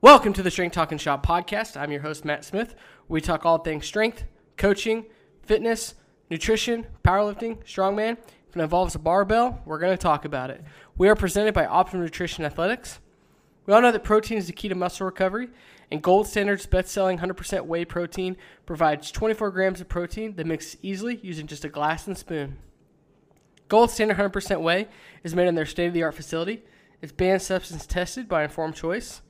Welcome to the Strength Talking Shop podcast. I'm your host, Matt Smith. We talk all things strength, coaching, fitness, nutrition, powerlifting, strongman. If it involves a barbell, we're going to talk about it. We are presented by Optimum Nutrition Athletics. We all know that protein is the key to muscle recovery, and Gold Standard's best selling 100% whey protein provides 24 grams of protein that mixes easily using just a glass and spoon. Gold Standard 100% whey is made in their state of the art facility. It's banned substance tested by Informed Choice.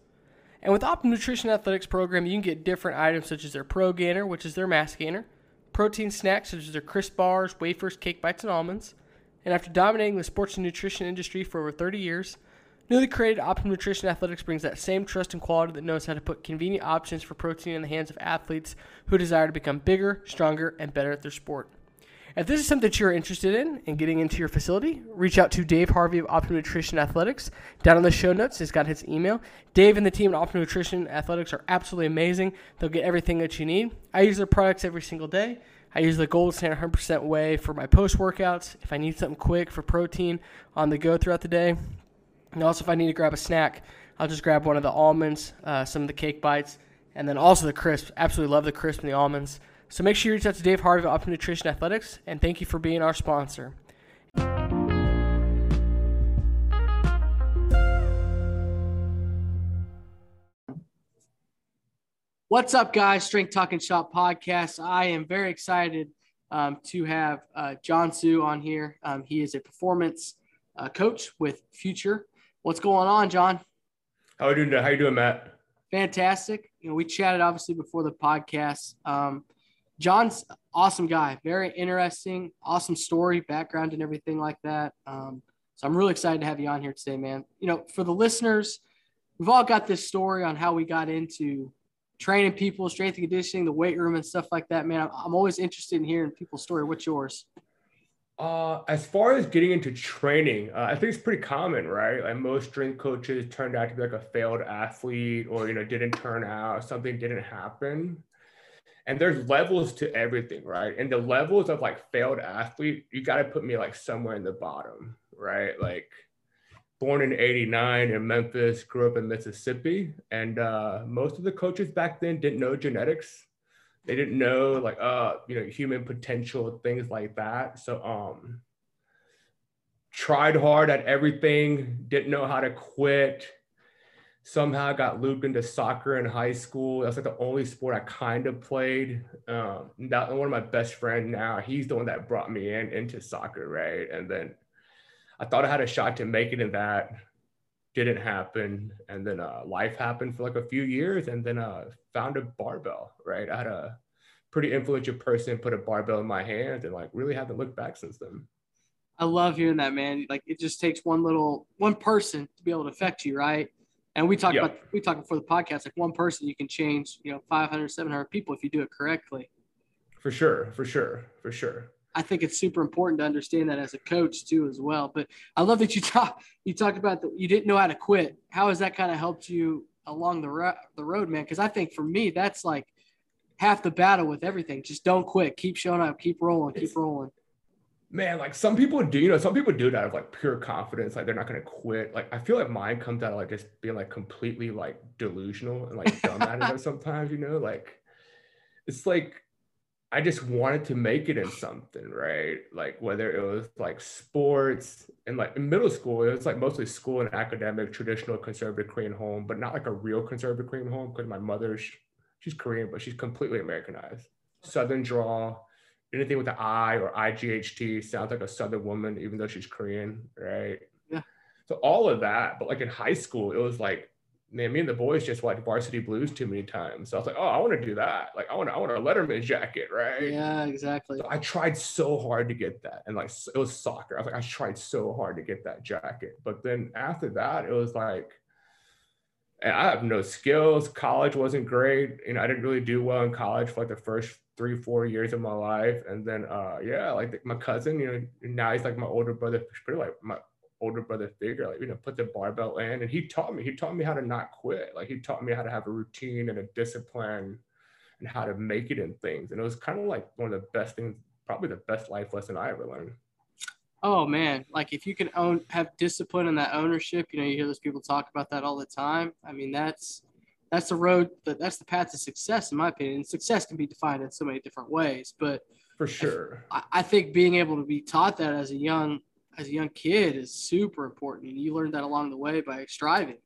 And with Optimum Nutrition Athletics program, you can get different items such as their Pro Gainer, which is their mass gainer, protein snacks such as their crisp bars, wafers, cake bites, and almonds. And after dominating the sports and nutrition industry for over 30 years, newly created Optimum Nutrition Athletics brings that same trust and quality that knows how to put convenient options for protein in the hands of athletes who desire to become bigger, stronger, and better at their sport. If this is something that you're interested in and in getting into your facility, reach out to Dave Harvey of Optimum Nutrition Athletics. Down in the show notes, he's got his email. Dave and the team at Optimum Nutrition Athletics are absolutely amazing. They'll get everything that you need. I use their products every single day. I use the Gold Standard 100% whey for my post workouts. If I need something quick for protein on the go throughout the day, and also if I need to grab a snack, I'll just grab one of the almonds, uh, some of the cake bites, and then also the crisps. Absolutely love the crisp and the almonds. So make sure you reach out to Dave Harvey of Optimum Nutrition Athletics, and thank you for being our sponsor. What's up, guys? Strength Talking Shop podcast. I am very excited um, to have uh, John Sue on here. Um, he is a performance uh, coach with Future. What's going on, John? How are you doing? How you doing, Matt? Fantastic. You know, we chatted obviously before the podcast. Um, John's awesome guy, very interesting, awesome story, background, and everything like that. Um, so I'm really excited to have you on here today, man. You know, for the listeners, we've all got this story on how we got into training people, strength and conditioning, the weight room, and stuff like that, man. I'm, I'm always interested in hearing people's story. What's yours? Uh, as far as getting into training, uh, I think it's pretty common, right? Like most strength coaches turned out to be like a failed athlete, or you know, didn't turn out, something didn't happen. And there's levels to everything right? And the levels of like failed athlete you got to put me like somewhere in the bottom right? Like born in 89 in memphis grew up in mississippi and uh, most of the coaches back then didn't know genetics they didn't know like uh you know human potential things like that so um tried hard at everything didn't know how to quit somehow got looped into soccer in high school. That's like the only sport I kind of played. Um, that one of my best friend now, he's the one that brought me in into soccer, right? And then I thought I had a shot to make it in that. Didn't happen, and then uh, life happened for like a few years, and then uh, found a barbell. Right, I had a pretty influential person put a barbell in my hands, and like really haven't looked back since then. I love hearing that, man. Like it just takes one little one person to be able to affect you, right? And we talked about we talked before the podcast, like one person you can change, you know, 500, 700 people if you do it correctly. For sure, for sure, for sure. I think it's super important to understand that as a coach too, as well. But I love that you talk you talked about that you didn't know how to quit. How has that kind of helped you along the ro- the road, man? Because I think for me, that's like half the battle with everything. Just don't quit. Keep showing up. Keep rolling. Keep rolling man, like some people do, you know, some people do that out of like pure confidence, like they're not gonna quit. Like I feel like mine comes out of like just being like completely like delusional and like dumb at it sometimes, you know, like it's like I just wanted to make it in something, right? Like whether it was like sports and like in middle school, it was like mostly school and academic, traditional conservative Korean home, but not like a real conservative Korean home because my mother, she's Korean, but she's completely Americanized. Southern draw, anything with the I or IGHT sounds like a Southern woman, even though she's Korean, right? Yeah. So all of that, but like in high school, it was like, man, me and the boys just watched Varsity Blues too many times. So I was like, oh, I want to do that. Like, I want, I want a Letterman jacket, right? Yeah, exactly. So I tried so hard to get that, and like it was soccer. I was like, I tried so hard to get that jacket, but then after that, it was like. And I have no skills. College wasn't great. You know, I didn't really do well in college for like the first three four years of my life and then uh yeah like my cousin you know now he's like my older brother pretty like my older brother figure like you know put the barbell in and he taught me he taught me how to not quit like he taught me how to have a routine and a discipline and how to make it in things and it was kind of like one of the best things probably the best life lesson I ever learned. Oh man, like if you can own have discipline and that ownership, you know, you hear those people talk about that all the time. I mean, that's that's the road that that's the path to success in my opinion. success can be defined in so many different ways, but for sure, I, I think being able to be taught that as a young as a young kid is super important, and you learned that along the way by striving.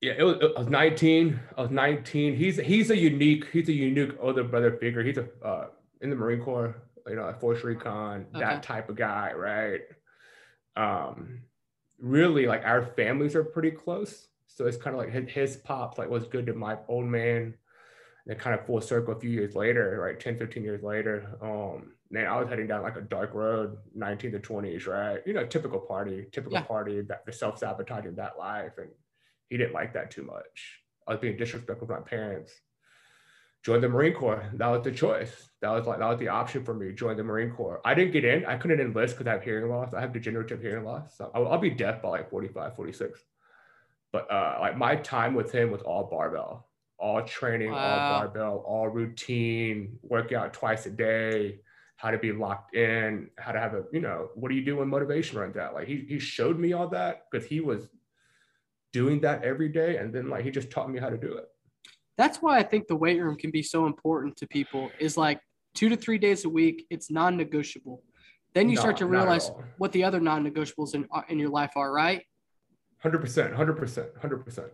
Yeah, it was, it was 19. I was 19. He's he's a unique he's a unique older brother figure. He's a uh, in the Marine Corps, you know, Force Recon, okay. that type of guy, right? Um, really, like our families are pretty close, so it's kind of like his, his pops like was good to my old man. And kind of full circle a few years later, right? 10, 15 years later. Um, man, I was heading down like a dark road, 19 to 20s, right? You know, typical party, typical yeah. party, that the self-sabotaging that life. And he didn't like that too much. I was being disrespectful to my parents join the Marine Corps. That was the choice. That was like that was the option for me. Join the Marine Corps. I didn't get in. I couldn't enlist because I have hearing loss. I have degenerative hearing loss. So I'll, I'll, be deaf by like 45, 46. But uh, like my time with him was all barbell, all training, wow. all barbell, all routine, workout twice a day, how to be locked in, how to have a, you know, what do you do when motivation runs out? Like he, he showed me all that because he was doing that every day. And then like he just taught me how to do it that's why I think the weight room can be so important to people is like two to three days a week. It's non-negotiable. Then you no, start to realize what the other non-negotiables in, uh, in your life are, right? 100%, 100%, 100%.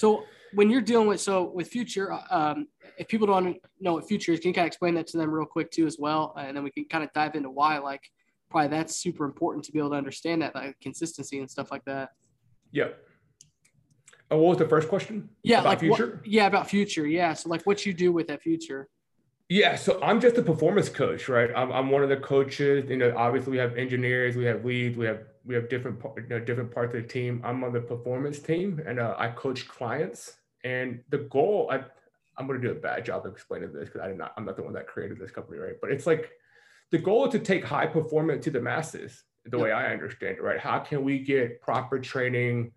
So when you're dealing with, so with future, um, if people don't know what future is, can you kind of explain that to them real quick too, as well? And then we can kind of dive into why, like, probably that's super important to be able to understand that, like consistency and stuff like that. Yeah. Oh, what was the first question? Yeah, about like future. What, yeah, about future. Yeah, so like what you do with that future. Yeah, so I'm just a performance coach, right? I'm, I'm one of the coaches. You know, obviously we have engineers, we have leads, we have we have different you know, different parts of the team. I'm on the performance team, and uh, I coach clients. And the goal, I I'm going to do a bad job of explaining this because I did not. I'm not the one that created this company, right? But it's like the goal is to take high performance to the masses. The way I understand it, right? How can we get proper training?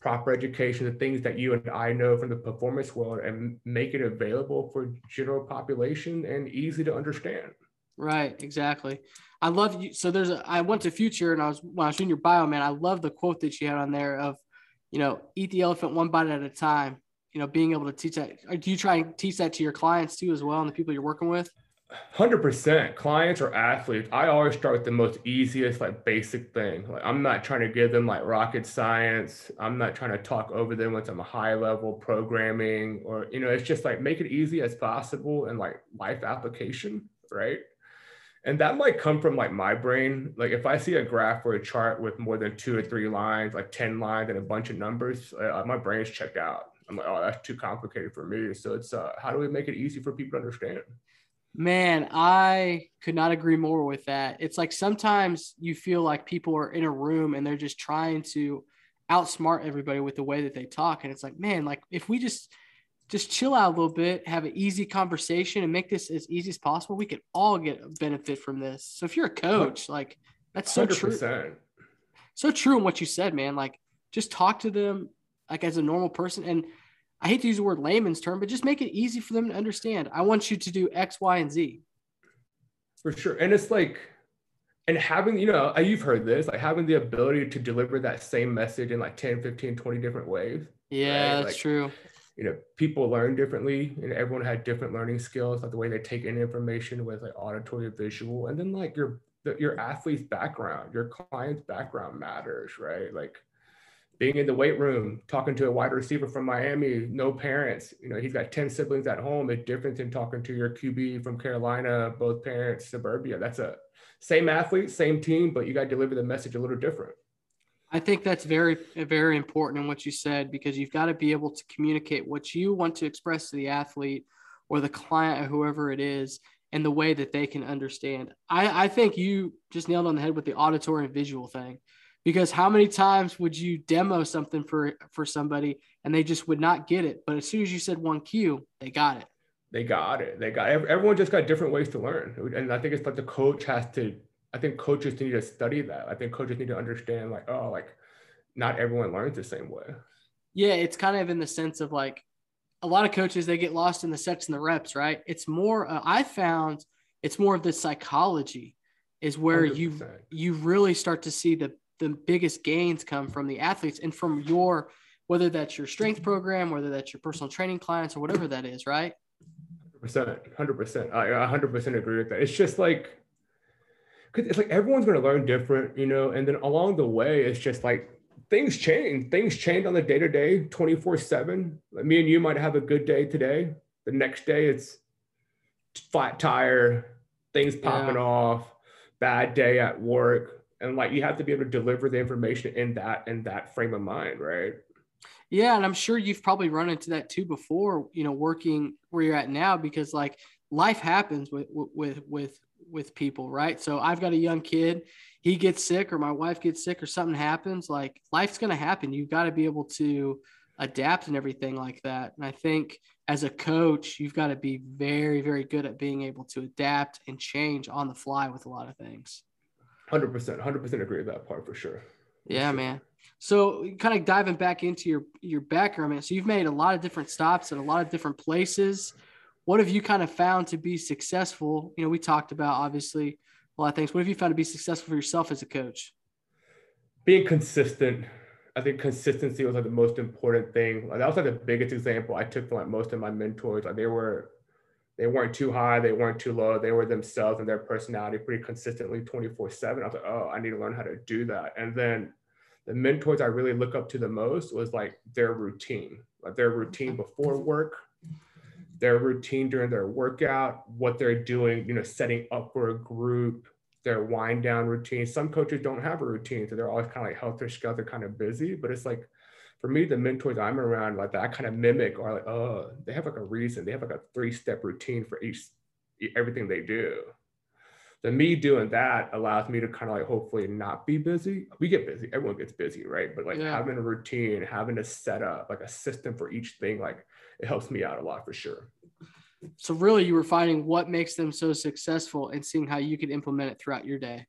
proper education, the things that you and I know from the performance world, and make it available for general population and easy to understand. Right, exactly. I love you. So there's a, I went to Future and I was when I was doing your bio, man. I love the quote that you had on there of, you know, eat the elephant one bite at a time. You know, being able to teach that. Do you try and teach that to your clients too, as well, and the people you're working with? 100% clients or athletes i always start with the most easiest like basic thing like i'm not trying to give them like rocket science i'm not trying to talk over them with some high level programming or you know it's just like make it easy as possible and like life application right and that might come from like my brain like if i see a graph or a chart with more than two or three lines like 10 lines and a bunch of numbers uh, my brain's checked out i'm like oh that's too complicated for me so it's uh, how do we make it easy for people to understand Man, I could not agree more with that. It's like sometimes you feel like people are in a room and they're just trying to outsmart everybody with the way that they talk. And it's like, man, like if we just just chill out a little bit, have an easy conversation, and make this as easy as possible, we could all get a benefit from this. So if you're a coach, like that's so 100%. true. So true in what you said, man. Like just talk to them like as a normal person. And I hate to use the word layman's term, but just make it easy for them to understand. I want you to do X, Y, and Z. For sure. And it's like, and having, you know, uh, you've heard this, like having the ability to deliver that same message in like 10, 15, 20 different ways. Yeah, right? that's like, true. You know, people learn differently and everyone had different learning skills, like the way they take in information with like auditory, visual, and then like your your athlete's background, your client's background matters, right? Like being in the weight room, talking to a wide receiver from Miami, no parents. You know, he's got 10 siblings at home. It's different than talking to your QB from Carolina, both parents, suburbia. That's a same athlete, same team, but you got to deliver the message a little different. I think that's very, very important in what you said because you've got to be able to communicate what you want to express to the athlete or the client or whoever it is in the way that they can understand. I, I think you just nailed on the head with the auditory and visual thing because how many times would you demo something for for somebody and they just would not get it but as soon as you said one cue they got it. They got it. They got everyone just got different ways to learn. And i think it's like the coach has to i think coaches need to study that i think coaches need to understand like oh like not everyone learns the same way yeah it's kind of in the sense of like a lot of coaches they get lost in the sets and the reps right it's more uh, i found it's more of the psychology is where 100%. you you really start to see the the biggest gains come from the athletes and from your whether that's your strength program, whether that's your personal training clients or whatever that is, right? Percent, hundred percent. I hundred percent agree with that. It's just like, cause it's like everyone's going to learn different, you know. And then along the way, it's just like things change. Things change on the day to day, twenty four seven. Me and you might have a good day today. The next day, it's flat tire, things popping yeah. off, bad day at work, and like you have to be able to deliver the information in that in that frame of mind, right? Yeah, and I'm sure you've probably run into that too before, you know, working where you're at now because like life happens with with with with people, right? So I've got a young kid, he gets sick or my wife gets sick or something happens, like life's going to happen. You've got to be able to adapt and everything like that. And I think as a coach, you've got to be very very good at being able to adapt and change on the fly with a lot of things. 100%, 100% agree with that part for sure. Yeah, man. So kind of diving back into your your background, man. So you've made a lot of different stops at a lot of different places. What have you kind of found to be successful? You know, we talked about obviously a lot of things. What have you found to be successful for yourself as a coach? Being consistent. I think consistency was like the most important thing. Like that was like the biggest example I took from like most of my mentors. Like they were they weren't too high, they weren't too low. They were themselves and their personality pretty consistently 24 7. I was like, oh, I need to learn how to do that. And then the mentors I really look up to the most was like their routine, like their routine before work, their routine during their workout, what they're doing, you know, setting up for a group, their wind down routine. Some coaches don't have a routine, so they're always kind of like health risk, they're kind of busy. But it's like for me, the mentors I'm around, like that I kind of mimic are like, oh, they have like a reason. They have like a three step routine for each everything they do the me doing that allows me to kind of like hopefully not be busy. We get busy, everyone gets busy, right? But like yeah. having a routine, having a setup, like a system for each thing, like it helps me out a lot for sure. So really you were finding what makes them so successful and seeing how you could implement it throughout your day.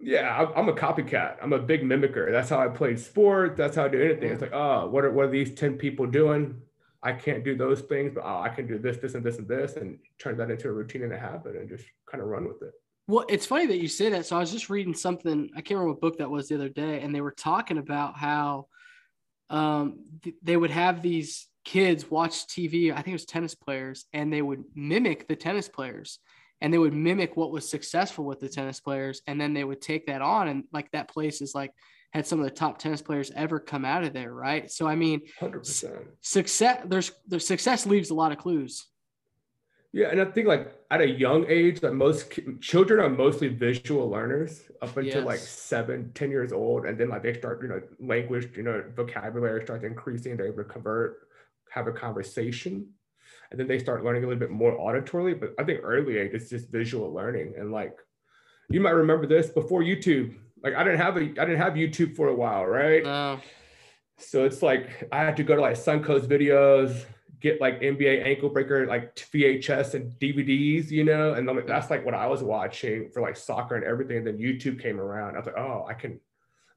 Yeah, I'm a copycat. I'm a big mimicker. That's how I played sport. That's how I do anything. It's like, oh, what are what are these 10 people doing? I can't do those things, but oh, I can do this, this, and this, and this, and turn that into a routine and a habit and just kind of run with it. Well, it's funny that you say that. So I was just reading something. I can't remember what book that was the other day, and they were talking about how um, th- they would have these kids watch TV. I think it was tennis players, and they would mimic the tennis players, and they would mimic what was successful with the tennis players, and then they would take that on, and like that place is like had some of the top tennis players ever come out of there, right? So I mean, 100%. success. There's the success leaves a lot of clues. Yeah, and I think like at a young age, like most children are mostly visual learners up until yes. like seven, 10 years old. And then like they start, you know, language, you know, vocabulary starts increasing, they're able to convert, have a conversation. And then they start learning a little bit more auditorily. But I think early age, it's just visual learning. And like you might remember this before YouTube. Like I didn't have a I didn't have YouTube for a while, right? No. So it's like I had to go to like Suncoast videos, get like NBA ankle breaker like VHS and DVDs, you know, and like, that's like what I was watching for like soccer and everything. And then YouTube came around. I was like, oh, I can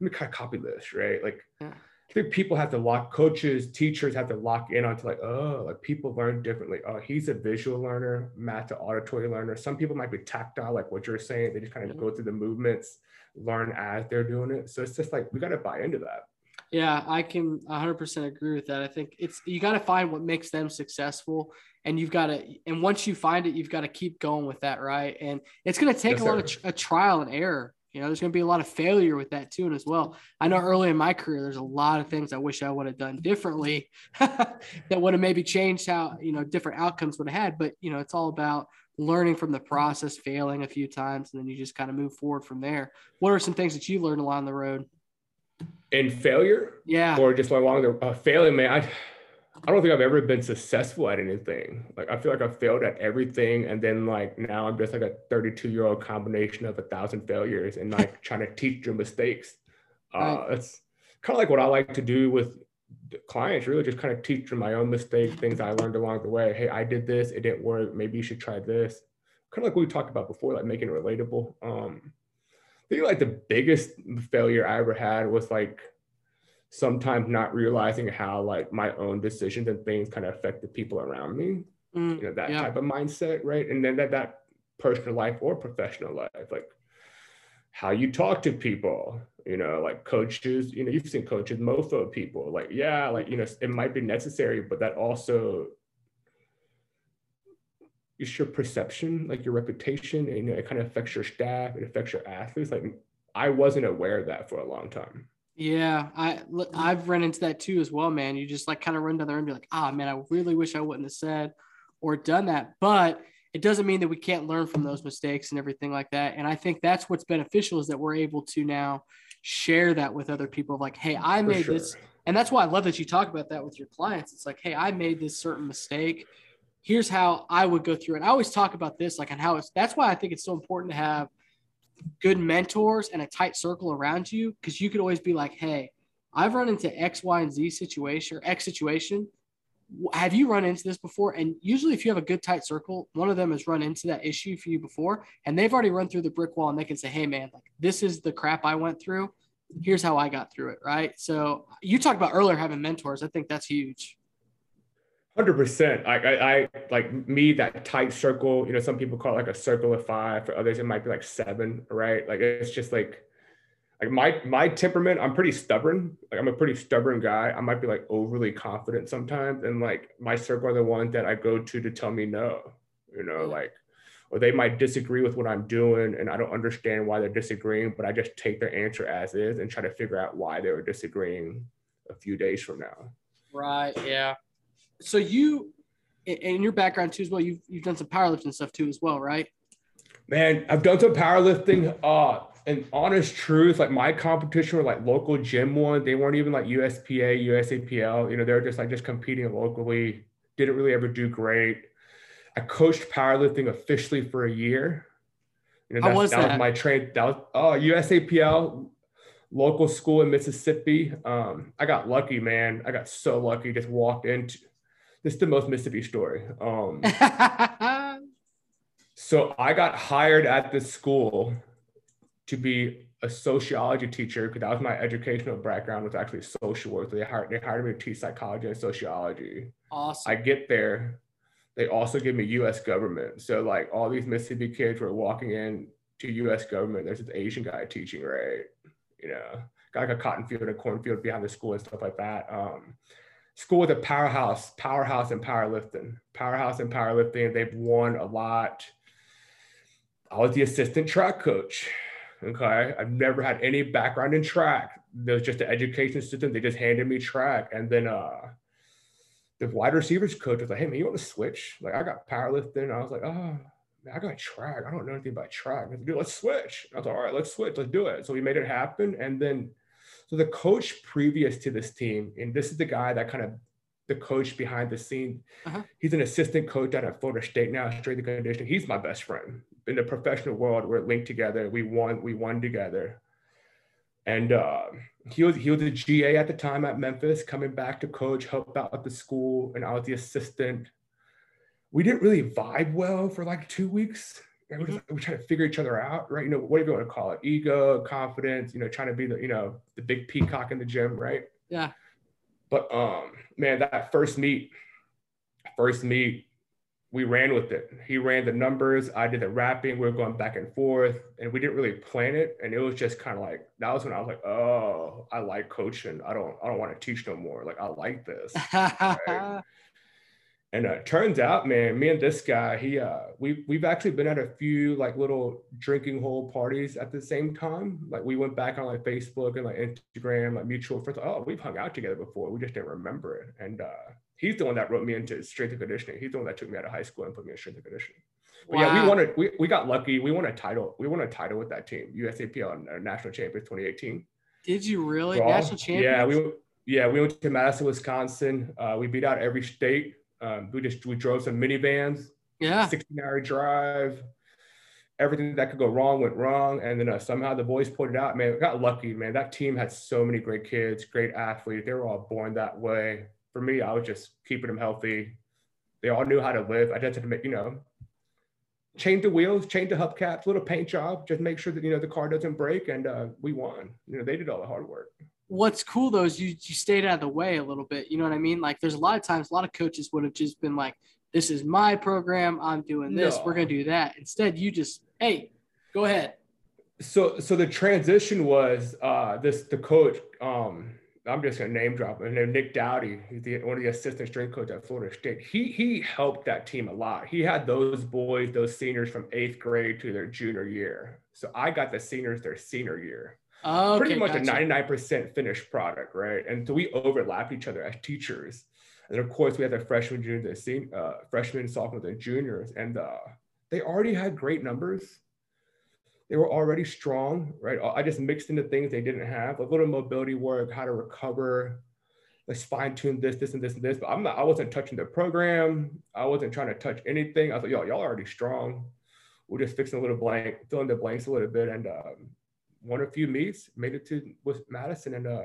let me kind of copy this, right? Like yeah. I think people have to lock coaches, teachers have to lock in onto like, oh, like people learn differently. Oh, he's a visual learner, Matt's an auditory learner. Some people might be tactile, like what you're saying. They just kind of mm-hmm. go through the movements, learn as they're doing it. So it's just like we got to buy into that. Yeah, I can 100% agree with that. I think it's you got to find what makes them successful and you've got to and once you find it, you've got to keep going with that, right? And it's going to take yes, a lot of a trial and error. You know, there's going to be a lot of failure with that too, and as well. I know early in my career, there's a lot of things I wish I would have done differently that would have maybe changed how you know different outcomes would have had. But you know, it's all about learning from the process, failing a few times, and then you just kind of move forward from there. What are some things that you learned along the road? in failure yeah or just along the uh, failing man I, I don't think I've ever been successful at anything. Like I feel like I failed at everything, and then like now I'm just like a 32 year old combination of a thousand failures and like trying to teach your mistakes. Uh, right. That's kind of like what I like to do with clients. Really, just kind of teach them my own mistakes, things I learned along the way. Hey, I did this, it didn't work. Maybe you should try this. Kind of like we talked about before, like making it relatable. Um, I think like the biggest failure I ever had was like sometimes not realizing how like my own decisions and things kind of affect the people around me. Mm, you know, that yeah. type of mindset, right? And then that that personal life or professional life, like how you talk to people, you know, like coaches, you know, you've seen coaches mofo people, like, yeah, like, you know, it might be necessary, but that also is your perception, like your reputation, and you know, it kind of affects your staff, it affects your athletes. Like I wasn't aware of that for a long time. Yeah, I I've run into that too as well, man. You just like kind of run down there and be like, ah, man, I really wish I wouldn't have said or done that. But it doesn't mean that we can't learn from those mistakes and everything like that. And I think that's what's beneficial is that we're able to now share that with other people. Like, hey, I made sure. this, and that's why I love that you talk about that with your clients. It's like, hey, I made this certain mistake. Here's how I would go through it. I always talk about this, like, and how it's. That's why I think it's so important to have good mentors and a tight circle around you because you could always be like, hey, I've run into X, Y, and Z situation or X situation. Have you run into this before? And usually, if you have a good tight circle, one of them has run into that issue for you before, and they've already run through the brick wall, and they can say, "Hey, man, like this is the crap I went through. Here's how I got through it." Right. So you talked about earlier having mentors. I think that's huge. Hundred percent. I, I, I, like me that tight circle. You know, some people call it like a circle of five. For others, it might be like seven. Right? Like it's just like, like my my temperament. I'm pretty stubborn. Like I'm a pretty stubborn guy. I might be like overly confident sometimes, and like my circle are the ones that I go to to tell me no. You know, like, or they might disagree with what I'm doing, and I don't understand why they're disagreeing, but I just take their answer as is and try to figure out why they were disagreeing a few days from now. Right. Yeah so you in your background too as well you've, you've done some powerlifting stuff too as well right? Man i've done some powerlifting uh and honest truth like my competition were like local gym one they weren't even like uspa usapl you know they're just like just competing locally. Didn't really ever do great. I coached powerlifting officially for a year. You know, How was that, that? was my train that was oh usapl local school in mississippi. Um i got lucky man. I got so lucky. Just walked into this is the most Mississippi story. Um, so I got hired at this school to be a sociology teacher because that was my educational background was actually social work. They hired they hired me to teach psychology and sociology. Awesome. I get there. They also give me U.S. government. So like all these Mississippi kids were walking in to U.S. government. There's this Asian guy teaching, right? You know, got like a cotton field, a cornfield behind the school and stuff like that. Um, school with a powerhouse, powerhouse in powerlifting, powerhouse in powerlifting. They've won a lot. I was the assistant track coach. Okay. I've never had any background in track. There was just an education system. They just handed me track. And then uh the wide receivers coach was like, hey man, you want to switch? Like I got powerlifting. I was like, oh man, I got track. I don't know anything about track. Like, Dude, let's switch. I was like, all right, let's switch. Let's do it. So we made it happen. And then so the coach previous to this team, and this is the guy that kind of the coach behind the scene. Uh-huh. He's an assistant coach out at Florida State now, strength and conditioning. He's my best friend in the professional world. We're linked together. We won. We won together. And uh, he was he was a GA at the time at Memphis, coming back to coach, help out at the school, and I was the assistant. We didn't really vibe well for like two weeks we're, we're trying to figure each other out, right? You know, whatever you want to call it, ego, confidence, you know, trying to be the, you know, the big peacock in the gym, right? Yeah. But um, man, that first meet, first meet, we ran with it. He ran the numbers, I did the rapping, we were going back and forth, and we didn't really plan it. And it was just kind of like that was when I was like, oh, I like coaching. I don't, I don't want to teach no more. Like I like this. right? And uh, turns out, man, me and this guy, he uh we we've actually been at a few like little drinking hole parties at the same time. Like we went back on like Facebook and like Instagram, like mutual friends. Oh, we've hung out together before. We just didn't remember it. And uh he's the one that wrote me into strength and conditioning. He's the one that took me out of high school and put me in strength and conditioning. But wow. yeah, we wanted we, we got lucky. We won a title. We won a title with that team, USAPL uh, national champions 2018. Did you really? national champions? Yeah, we yeah, we went to Madison, Wisconsin. Uh, we beat out every state. Um, we just we drove some minivans. Yeah. 16 hour drive. Everything that could go wrong went wrong. And then uh, somehow the boys pulled it out. Man, we got lucky, man. That team had so many great kids, great athletes. They were all born that way. For me, I was just keeping them healthy. They all knew how to live. I just had to make, you know, change the wheels, change the hubcaps, little paint job, just make sure that, you know, the car doesn't break. And uh, we won. You know, they did all the hard work what's cool though is you you stayed out of the way a little bit. You know what I mean? Like there's a lot of times a lot of coaches would have just been like this is my program. I'm doing this. No. We're going to do that. Instead, you just, hey, go ahead. So so the transition was uh this the coach um I'm just gonna name drop him. named Nick Dowdy. He's the, one of the assistant strength coach at Florida State. He he helped that team a lot. He had those boys, those seniors from eighth grade to their junior year. So I got the seniors their senior year. Okay, Pretty much gotcha. a 99% finished product, right? And so we overlapped each other as teachers. And of course, we had the freshmen, juniors, the uh, freshmen, sophomores, and juniors, and uh, they already had great numbers. They were already strong, right? I just mixed into things they didn't have, a little mobility work, how to recover. Let's fine tune this, this, and this, and this. But I'm not. I wasn't touching the program. I wasn't trying to touch anything. I was like, yo, y'all are already strong. We're just fixing a little blank, filling the blanks a little bit, and um, won a few meets, made it to with Madison, and uh,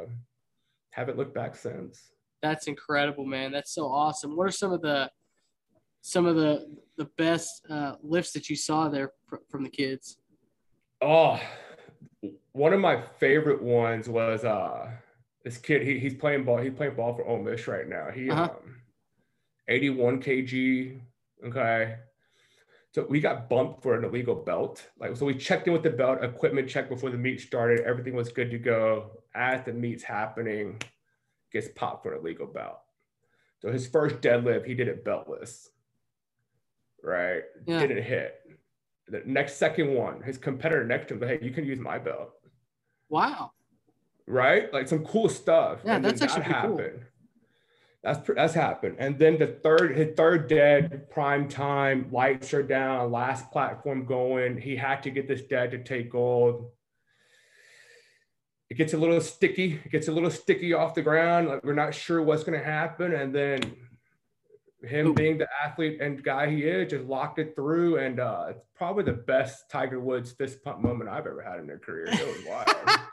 haven't looked back since. That's incredible, man. That's so awesome. What are some of the some of the the best uh, lifts that you saw there fr- from the kids? Oh, one of my favorite ones was uh this kid. He, he's playing ball. He's playing ball for Ole Miss right now. He Uh-huh. um, 81 kg. Okay. So we got bumped for an illegal belt. Like so, we checked in with the belt equipment check before the meet started. Everything was good to go. As the meet's happening, gets popped for an illegal belt. So his first deadlift, he did it beltless. Right? Yeah. Didn't hit. The next second one, his competitor next to him, hey, you can use my belt. Wow. Right? Like some cool stuff. Yeah, And then that's actually pretty cool. That's that's happened. And then the third, his third dead, prime time, lights are down, last platform going. He had to get this dead to take gold. It gets a little sticky. It gets a little sticky off the ground. Like we're not sure what's going to happen. And then him Ooh. being the athlete and guy he is, just locked it through. And uh, it's probably the best Tiger Woods fist pump moment I've ever had in their career. It was wild.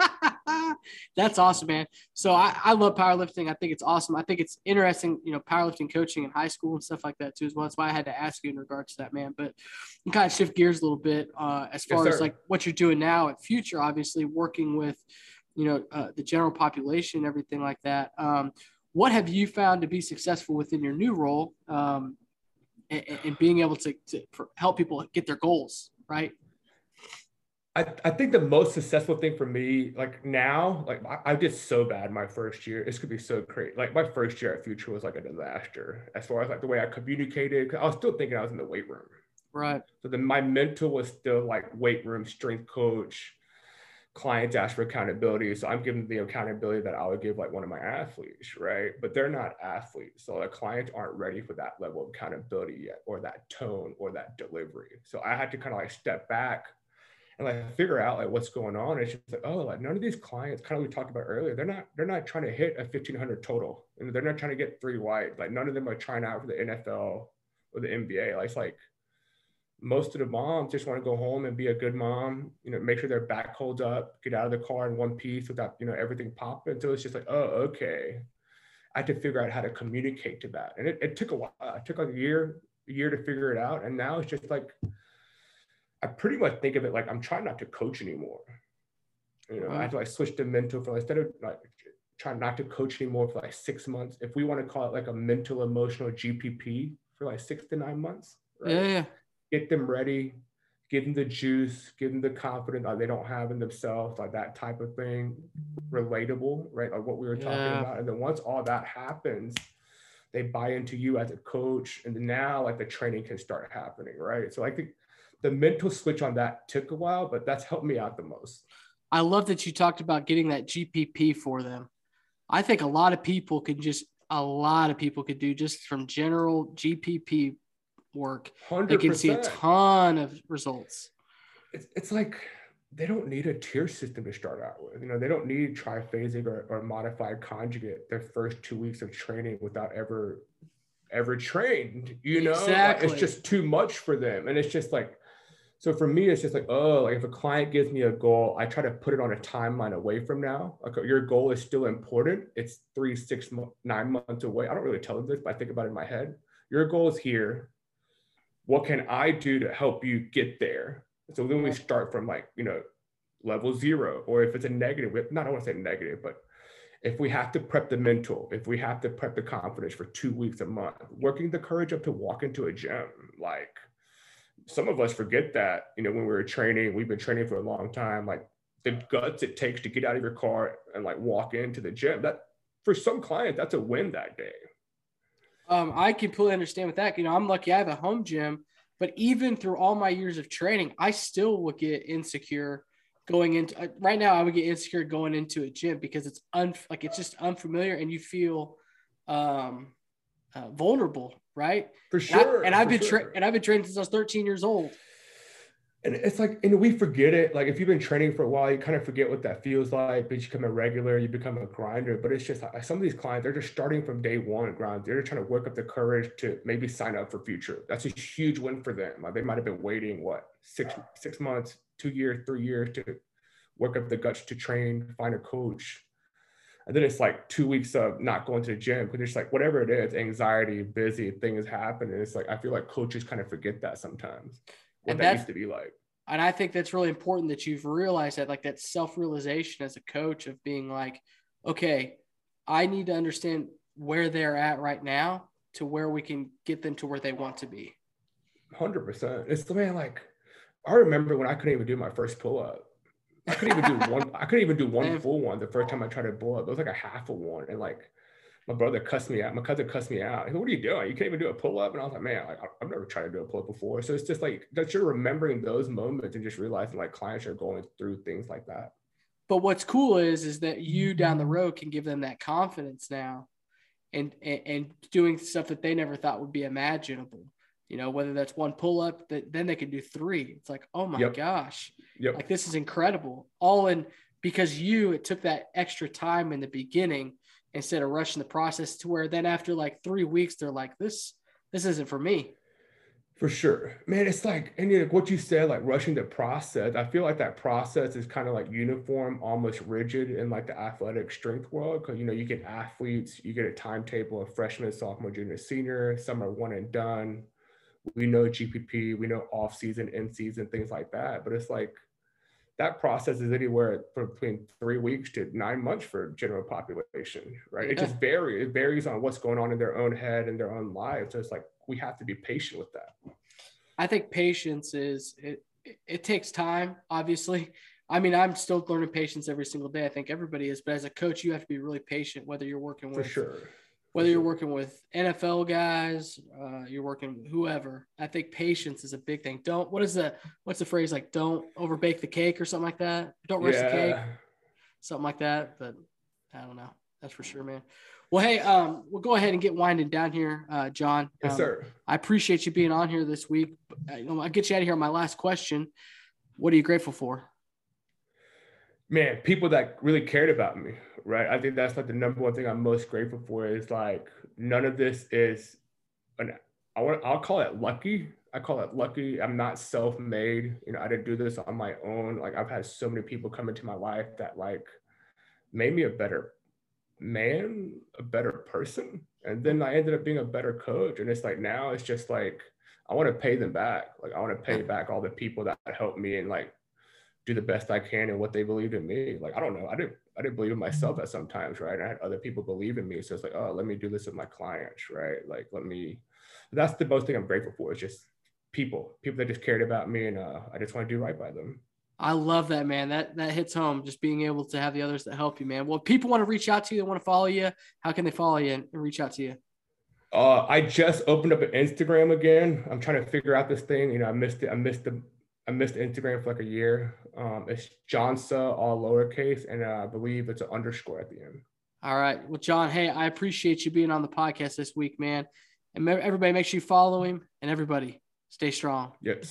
That's awesome, man. So I, I love powerlifting. I think it's awesome. I think it's interesting, you know, powerlifting coaching in high school and stuff like that too as well. That's why I had to ask you in regards to that, man. But you kind of shift gears a little bit uh, as Yes, far as like what you're doing now at Future, obviously working with, you know, uh, the general population, everything like that. Um, what have you found to be successful within your new role um, and, and being able to, to help people get their goals, right? I, I think the most successful thing for me, like now, like I, I did so bad my first year. This could be so great. Like my first year at Future was like a disaster as far as like the way I communicated. 'cause I was still thinking I was in the weight room. Right. So then my mental was still like weight room, strength coach, clients ask for accountability. So I'm giving the accountability that I would give like one of my athletes, right? But they're not athletes. So the clients aren't ready for that level of accountability yet, or that tone or that delivery. So I had to kind of like step back and like figure out like what's going on. It's just like, oh, like none of these clients, kind of we talked about earlier, they're not, they're not trying to hit a 1500 total. And they're not trying to get three wide. Like none of them are trying out for the NFL or the NBA. Like it's like most of the moms just want to go home and be a good mom, you know, make sure their back holds up, get out of the car in one piece without, you know, everything popping. So it's just like, oh, okay. I had to figure out how to communicate to that. And it, it took a while. It took like a year, a year to figure it out. And now it's just like, I pretty much think of it like I'm trying not to coach anymore. You know, I had to like switch to mental for instead of like trying not to coach anymore for like six months. If we want to call it like a mental emotional GPP for like six to nine months, right? Yeah. yeah. get them ready, give them the juice, give them the confidence that they don't have in themselves, like that type of thing, relatable, right? Like what we were talking Yeah. about. And then once all that happens, they buy into you as a coach. And now like the training can start happening, right? So I think the mental switch on that took a while, but that's helped me out the most. I love that you talked about getting that GPP for them. I think a lot of people could just a lot of people could do just from general GPP work. They 100%. can see a ton of results. it's, it's like they don't need a tier system to start out with. You know, they don't need triphasic or, or modified conjugate their first two weeks of training without ever ever trained. You know, Like, it's just too much for them. And it's just like so for me, it's just like, oh, like if a client gives me a goal, I try to put it on a timeline away from now. Like your goal is still important. It's three, six, nine months away. I don't really tell them this, but I think about it in my head. Your goal is here. What can I do to help you get there? So then we start from like, you know, level zero, or if it's a negative, not I want to say negative, but if we have to prep the mental, if we have to prep the confidence for two weeks a month, working the courage up to walk into a gym, like some of us forget that, you know, when we were training, we've been training for a long time, like the guts it takes to get out of your car and like walk into the gym. That for some clients, that's a win that day. Um, I completely understand with that. You know, I'm lucky I have a home gym, but even through all my years of training, I still would get insecure going into uh, right now. I would get insecure going into a gym because it's un like it's just unfamiliar and you feel um, uh, vulnerable, right? For sure. And, I, have been sure. and I've been trained since I was 13 years old. And it's like and we forget it. Like if you've been training for a while you kind of forget what that feels like but you become a regular you become a grinder. But it's just like some of these clients they're just starting from day one grind. They're trying to work up the courage to maybe sign up for future. That's a huge win for them. Like they might have been waiting what six six months two years three years to work up the guts to train find a coach and then it's like two weeks of not going to the gym because it's like whatever it is anxiety busy things happen and it's like i feel like coaches kind of forget that sometimes what and that used to be like. And I think that's really important that you've realized that, like that self realization as a coach of being like, okay, I need to understand where they're at right now to where we can get them to where they want to be. 100%. It's the way like, I remember when I couldn't even do my first pull up. I couldn't even do one. I couldn't even do one full one the first time I tried to pull up. It was like a half of one, and like my brother cussed me out. My cousin cussed me out. He said, what are you doing? You can't even do a pull up. And I was like, man, like, I've never tried to do a pull up before. So it's just like that you're remembering those moments and just realizing like clients are going through things like that. But what's cool is, is that you mm-hmm. down the road can give them that confidence now and, and, and doing stuff that they never thought would be imaginable. You know, whether that's one pull up, that then they can do three. It's like, oh my yep. gosh, yep. like this is incredible. All in because you, it took that extra time in the beginning instead of rushing the process to where then after like three weeks they're like this this isn't for me for sure man it's like and you know, what you said like rushing the process i feel like that process is kind of like uniform almost rigid in like the athletic strength world because you know you get athletes you get a timetable of freshman sophomore junior senior some are one and done we know gpp we know off season in season things like that but it's like that process is anywhere from between three weeks to nine months for general population, right? Yeah. It just varies. It varies on what's going on in their own head and their own lives. So it's like we have to be patient with that. I think patience is it. It takes time, obviously. I mean, I'm still learning patience every single day. I think everybody is, but as a coach, you have to be really patient, whether you're working with for sure whether you're working with NFL guys, uh, you're working with whoever. I think patience is a big thing. Don't what is the what's the phrase like? Don't overbake the cake or something like that. Don't rush yeah. the cake, something like that. But I don't know. That's for sure, man. Well, hey, um, we'll go ahead and get winding down here, uh, John. Yes, um, sir. I appreciate you being on here this week. I'll get you out of here on my last question. What are you grateful for? Man, people that really cared about me right? I think that's like the number one thing I'm most grateful for is like none of this is an I want I'll call it lucky. I call it lucky. I'm not self-made. You know, I didn't do this on my own. Like I've had so many people come into my life that like made me a better man, a better person. And then I ended up being a better coach. And it's like now it's just like I want to pay them back. Like I want to pay back all the people that helped me and like do the best I can and what they believed in me. Like, I don't know. I didn't, I didn't believe in myself mm-hmm. at sometimes, right? I had other people believe in me. So it's like, oh, let me do this with my clients, right? Like, let me, that's the most thing I'm grateful for is just people, people that just cared about me. And uh, I just want to do right by them. I love that, man. That, that hits home. Just being able to have the others that help you, man. Well, people want to reach out to you, they want to follow you. How can they follow you and reach out to you? Uh, I just opened up an Instagram again. I'm trying to figure out this thing. You know, I missed it. I missed the I missed Instagram for like a year. Um, it's Johnsa, all lowercase, and uh, I believe it's an underscore at the end. All right. Well, John, hey, I appreciate you being on the podcast this week, man. And everybody, make sure you follow him, and everybody, stay strong. Yep.